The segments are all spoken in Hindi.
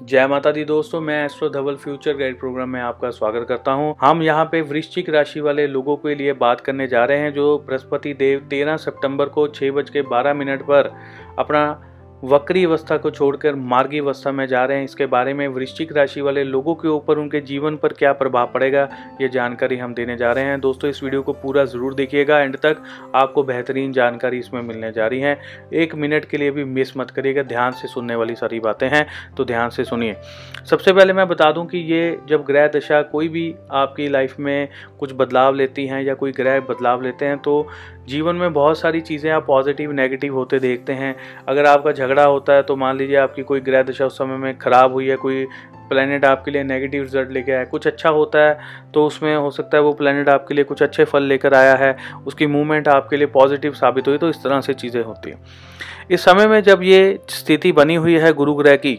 जय माता दी दोस्तों, मैं astro Dhaval future guide program में आपका स्वागत करता हूँ। हम यहाँ पे वृश्चिक राशि वाले लोगों के लिए बात करने जा रहे हैं, जो बृहस्पति देव 13 सितंबर को छः बज के बारह मिनट पर अपना वक्री अवस्था को छोड़कर मार्गी अवस्था में जा रहे हैं। इसके बारे में वृश्चिक राशि वाले लोगों के ऊपर उनके जीवन पर क्या प्रभाव पड़ेगा, ये जानकारी हम देने जा रहे हैं। दोस्तों, इस वीडियो को पूरा ज़रूर देखिएगा। एंड तक आपको बेहतरीन जानकारी इसमें मिलने जा रही है। एक मिनट के लिए भी मिस मत करिएगा। ध्यान से सुनने वाली सारी बातें हैं तो ध्यान से सुनिए। सबसे पहले मैं बता दूँ कि ये जब ग्रह दशा कोई भी आपकी लाइफ में कुछ बदलाव लेती हैं या कोई ग्रह बदलाव लेते हैं तो जीवन में बहुत सारी चीज़ें आप पॉजिटिव, नेगेटिव होते देखते हैं। अगर आपका झगड़ा होता है तो मान लीजिए आपकी कोई ग्रह दशा उस समय में ख़राब हुई है, कोई प्लानट आपके लिए नेगेटिव रिज़ल्ट लेके आया कुछ अच्छा होता है तो उसमें हो सकता है वो प्लानट आपके लिए कुछ अच्छे फल लेकर आया है, उसकी मूवमेंट आपके लिए पॉजिटिव साबित हुई तो इस तरह से चीज़ें होती हैं। इस समय में जब ये स्थिति बनी हुई है गुरु ग्रह की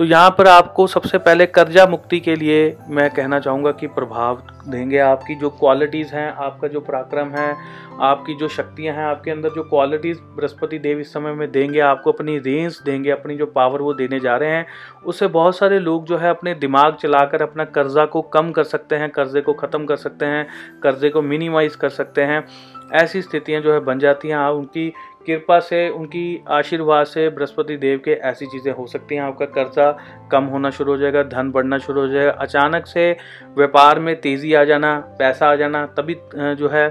तो यहाँ पर आपको सबसे पहले कर्जा मुक्ति के लिए मैं कहना चाहूँगा कि प्रभाव देंगे आपकी जो क्वालिटीज़ हैं, आपका जो पराक्रम है, आपकी जो शक्तियाँ हैं, आपके अंदर जो क्वालिटीज़ बृहस्पति देव इस समय में देंगे, आपको अपनी रेंज देंगे, अपनी जो पावर वो देने जा रहे हैं, उससे बहुत सारे लोग जो है अपने दिमाग चलाकर अपना कर्जा को कम कर सकते हैं, कर्जे को ख़त्म कर सकते हैं, कर्जे को मिनिमाइज कर सकते हैं, ऐसी स्थितियाँ जो है बन जाती हैं, उनकी कृपा से उनकी आशीर्वाद से बृहस्पति देव के ऐसी चीज़ें हो सकती हैं। आपका कर्जा कम होना शुरू हो जाएगा, धन बढ़ना शुरू हो जाएगा। अचानक से व्यापार में तेज़ी आ जाना, पैसा आ जाना, तभी जो है,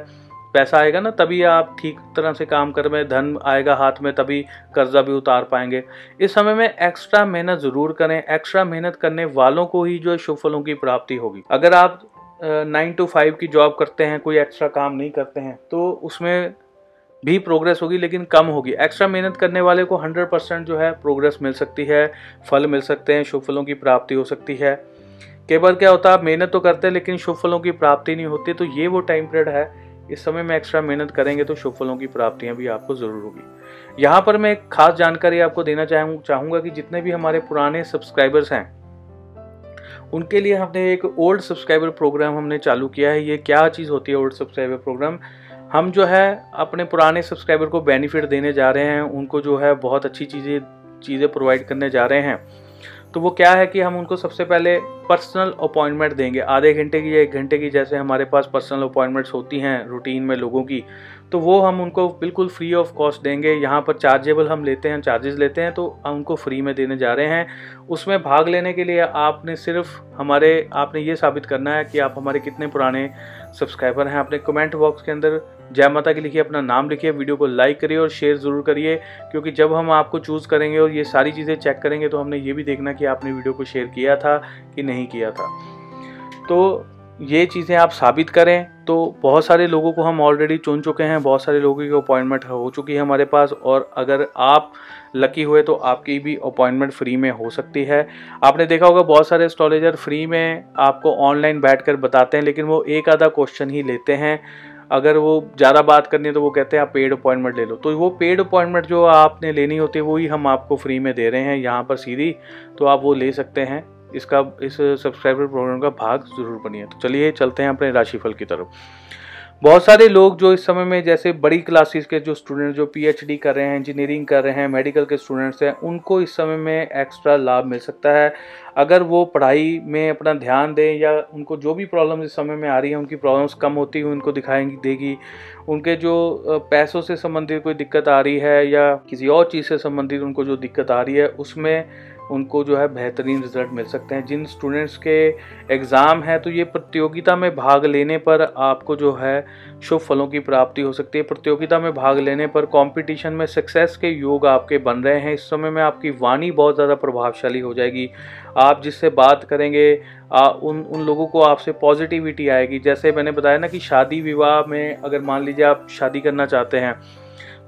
पैसा आएगा ना, तभी आप ठीक तरह से काम कर में धन आएगा हाथ में, तभी कर्जा भी उतार पाएँगे। इस समय में एक्स्ट्रा मेहनत ज़रूर करें। एक्स्ट्रा मेहनत करने वालों को ही जो शुभ फलों की प्राप्ति होगी। अगर आप नाइन टू फाइव की जॉब करते हैं, कोई एक्स्ट्रा काम नहीं करते हैं तो उसमें भी प्रोग्रेस होगी, लेकिन कम होगी। एक्स्ट्रा मेहनत करने वाले को 100 परसेंट जो है प्रोग्रेस मिल सकती है, फल मिल सकते हैं, शुभ फलों की प्राप्ति हो सकती है। कई बार क्या होता है मेहनत तो करते हैं, लेकिन शुभ फलों की प्राप्ति नहीं होती तो ये वो टाइम पीरियड है। इस समय में एक्स्ट्रा मेहनत करेंगे तो शुभ फलों की प्राप्तियाँ भी आपको ज़रूर होगी। यहाँ पर मैं एक खास जानकारी आपको देना चाहूँ, चाहूँगा कि जितने भी हमारे पुराने सब्सक्राइबर्स हैं, उनके लिए हमने एक ओल्ड सब्सक्राइबर प्रोग्राम हमने चालू किया है। ये क्या चीज़ होती है ओल्ड सब्सक्राइबर प्रोग्राम हम जो है अपने पुराने सब्सक्राइबर को बेनिफिट देने जा रहे हैं, उनको जो है बहुत अच्छी चीज़ें चीज़ें प्रोवाइड करने जा रहे हैं। तो वो क्या है कि हम उनको सबसे पहले पर्सनल अपॉइंटमेंट देंगे। आधे घंटे की या एक घंटे की जैसे हमारे पास पर्सनल अपॉइंटमेंट्स होती हैं रूटीन में लोगों की तो वो हम उनको बिल्कुल फ्री ऑफ़ कॉस्ट देंगे। यहाँ पर चार्जेबल हम लेते हैं चार्जेस लेते हैं तो हम उनको फ्री में देने जा रहे हैं। उसमें भाग लेने के लिए आपने सिर्फ़ हमारे, आपने ये साबित करना है कि आप हमारे कितने पुराने सब्सक्राइबर हैं आपने कमेंट बॉक्स के अंदर। जय माता की लिखिए, अपना नाम लिखिए वीडियो को लाइक करिए और शेयर ज़रूर करिए, क्योंकि जब हम आपको चूज़ करेंगे और ये सारी चीज़ें चेक करेंगे तो हमने ये भी देखना कि आपने वीडियो को शेयर किया था कि नहीं किया था। तो ये चीज़ें आप साबित करें तो बहुत सारे लोगों को हम ऑलरेडी चुन चुके हैं, बहुत सारे लोगों की अपॉइंटमेंट हो चुकी है हमारे पास, और अगर आप लकी हुए तो आपकी भी अपॉइंटमेंट फ्री में हो सकती है। आपने देखा होगा बहुत सारे एस्ट्रोलॉजर फ्री में आपको ऑनलाइन बैठ बताते हैं, लेकिन वो एक आधा क्वेश्चन ही लेते हैं। अगर वो ज़्यादा बात करनी है तो वो कहते हैं, आप पेड अपॉइंटमेंट ले लो। तो वो पेड अपॉइंटमेंट जो आपने लेनी होती है, वही हम आपको फ्री में दे रहे हैं, यहाँ पर सीधी तो आप वो ले सकते हैं। इसका, इस सब्सक्राइबर प्रोग्राम का भाग ज़रूर बनिए। तो चलिए, चलते हैं अपने राशिफल की तरफ़। बहुत सारे लोग जो इस समय में जैसे बड़ी क्लासेस के जो स्टूडेंट जो पीएचडी कर रहे हैं इंजीनियरिंग कर रहे हैं मेडिकल के स्टूडेंट्स हैं, उनको इस समय में एक्स्ट्रा लाभ मिल सकता है। अगर वो पढ़ाई में अपना ध्यान दें या उनको जो भी प्रॉब्लम इस समय में आ रही है, उनकी प्रॉब्लम्स कम होती हुई उनको दिखाएँगी, देगी। उनके जो पैसों से संबंधित कोई दिक्कत आ रही है या किसी और चीज़ से संबंधित उनको जो दिक्कत आ रही है, उसमें उनको जो है बेहतरीन रिज़ल्ट मिल सकते हैं। जिन स्टूडेंट्स के एग्ज़ाम है तो ये प्रतियोगिता में भाग लेने पर आपको जो है शुभ फलों की प्राप्ति हो सकती है। प्रतियोगिता में भाग लेने पर कंपटीशन में सक्सेस के योग आपके बन रहे हैं। इस समय में आपकी वाणी बहुत ज़्यादा प्रभावशाली हो जाएगी। आप जिससे बात करेंगे आ, उन उन लोगों को आपसे पॉजिटिविटी आएगी। जैसे मैंने बताया ना कि शादी विवाह में अगर मान लीजिए आप शादी करना चाहते हैं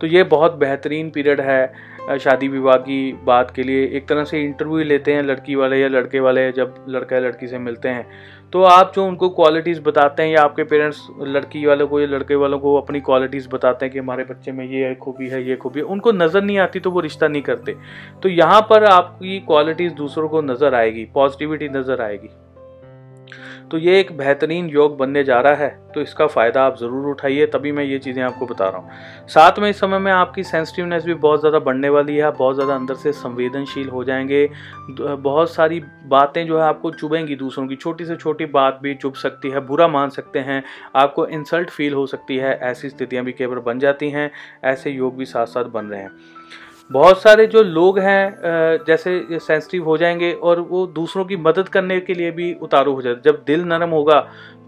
तो ये बहुत बेहतरीन पीरियड है। शादी विवाह की बात के लिए एक तरह से इंटरव्यू लेते हैं लड़की वाले या लड़के वाले जब लड़का या लड़की से मिलते हैं। तो आप जो उनको क्वालिटीज़ बताते हैं या आपके पेरेंट्स लड़की वालों को या लड़के वालों को अपनी क्वालिटीज़ बताते हैं कि हमारे बच्चे में ये खूबी है, ये खूबी है, उनको नज़र नहीं आती तो वो रिश्ता नहीं करते। तो यहाँ पर आपकी क्वालिटीज़ दूसरों को नज़र आएगी पॉजिटिविटी नज़र आएगी। तो ये एक बेहतरीन योग बनने जा रहा है तो इसका फ़ायदा आप ज़रूर उठाइए, तभी मैं ये चीज़ें आपको बता रहा हूँ। साथ में इस समय में आपकी सेंसिटिवनेस भी बहुत ज़्यादा बढ़ने वाली है बहुत ज़्यादा अंदर से संवेदनशील हो जाएँगे बहुत सारी बातें जो है आपको चुभेंगी दूसरों की, छोटी से छोटी बात भी चुभ सकती है, बुरा मान सकते हैं, आपको इंसल्ट फील हो सकती है, ऐसी स्थितियाँ भी केवल बन जाती हैं, ऐसे योग भी साथ साथ बन रहे हैं। बहुत सारे जो लोग हैं जैसे सेंसिटिव हो जाएँगे और वो दूसरों की मदद करने के लिए भी उतारू हो जाते जब दिल नरम होगा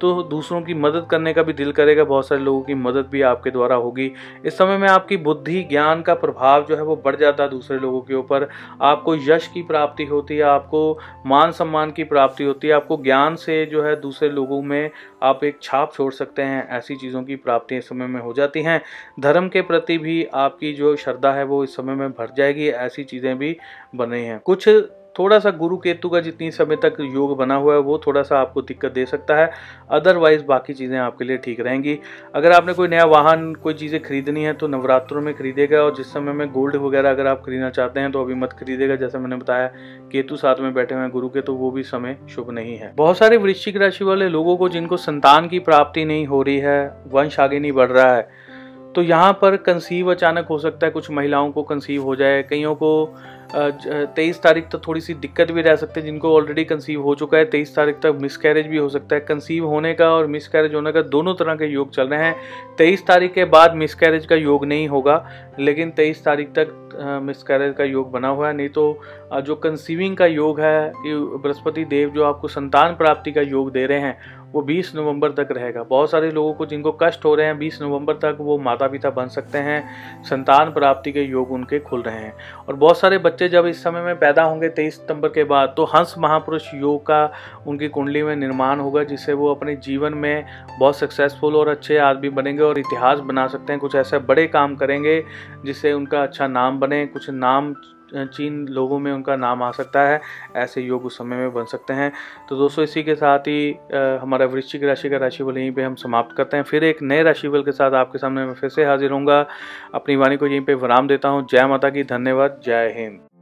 तो दूसरों की मदद करने का भी दिल करेगा, बहुत सारे लोगों की मदद भी आपके द्वारा होगी। इस समय में आपकी बुद्धि, ज्ञान का प्रभाव जो है वो बढ़ जाता है दूसरे लोगों के ऊपर। आपको यश की प्राप्ति होती है, आपको मान सम्मान की प्राप्ति होती है, आपको ज्ञान से जो है दूसरे लोगों में आप एक छाप छोड़ सकते हैं, ऐसी चीज़ों की प्राप्ति इस समय में हो जाती हैं। धर्म के प्रति भी आपकी जो श्रद्धा है वो इस समय में भर जाएगी, ऐसी चीज़ें भी बन हैं। कुछ थोड़ा सा गुरु केतु का जितनी समय तक योग बना हुआ है, वो थोड़ा सा आपको दिक्कत दे सकता है। अदरवाइज़ बाकी चीज़ें आपके लिए ठीक रहेंगी। अगर आपने कोई नया वाहन, कोई चीज़ें खरीदनी है तो नवरात्रों में खरीदेगा और जिस समय में गोल्ड वगैरह अगर आप खरीदना चाहते हैं तो अभी मत खरीदेगा। जैसे मैंने बताया, केतु साथ में बैठे हुए हैं गुरु के तो वो भी समय शुभ नहीं है। बहुत सारे वृश्चिक राशि वाले लोगों को जिनको संतान की प्राप्ति नहीं हो रही है, वंश आगे नहीं बढ़ रहा है तो यहाँ पर कंसीव अचानक हो सकता है। कुछ महिलाओं को कंसीव हो जाए, कईयों को तेईस तारीख तक थोड़ी सी दिक्कत भी रह सकती है, जिनको ऑलरेडी कंसीव हो चुका है। तेईस तारीख तक मिसकैरेज भी हो सकता है। कंसीव होने का और मिसकैरेज होने का दोनों तरह के योग चल रहे हैं। तेईस तारीख के बाद मिसकैरेज का योग नहीं होगा, लेकिन तेईस तारीख तक मिसकैरेज का योग बना हुआ है। नहीं तो जो कंसीविंग का योग है बृहस्पति देव जो आपको संतान प्राप्ति का योग दे रहे हैं, वो 20 नवंबर तक रहेगा। बहुत सारे लोगों को जिनको कष्ट हो रहे हैं 20 नवंबर तक वो माता पिता बन सकते हैं, संतान प्राप्ति के योग उनके खुल रहे हैं। और बहुत सारे बच्चे जब इस समय में पैदा होंगे तेईस सितंबर के बाद तो हंस महापुरुष योग का उनकी कुंडली में निर्माण होगा, जिससे वो अपने जीवन में बहुत सक्सेसफुल और अच्छे आदमी बनेंगे और इतिहास बना सकते हैं। कुछ ऐसे बड़े काम करेंगे, जिससे उनका अच्छा नाम बने। कुछ नाम, चीन लोगों में उनका नाम आ सकता है। ऐसे योग उस समय में बन सकते हैं। तो दोस्तों, इसी के साथ ही हमारा वृश्चिक राशि का राशिफल यहीं पे हम समाप्त करते हैं। फिर एक नए राशिफल के साथ आपके सामने मैं फिर से हाजिर हूँ अपनी वाणी को यहीं पे विराम देता हूँ। जय माता की, धन्यवाद। जय हिंद।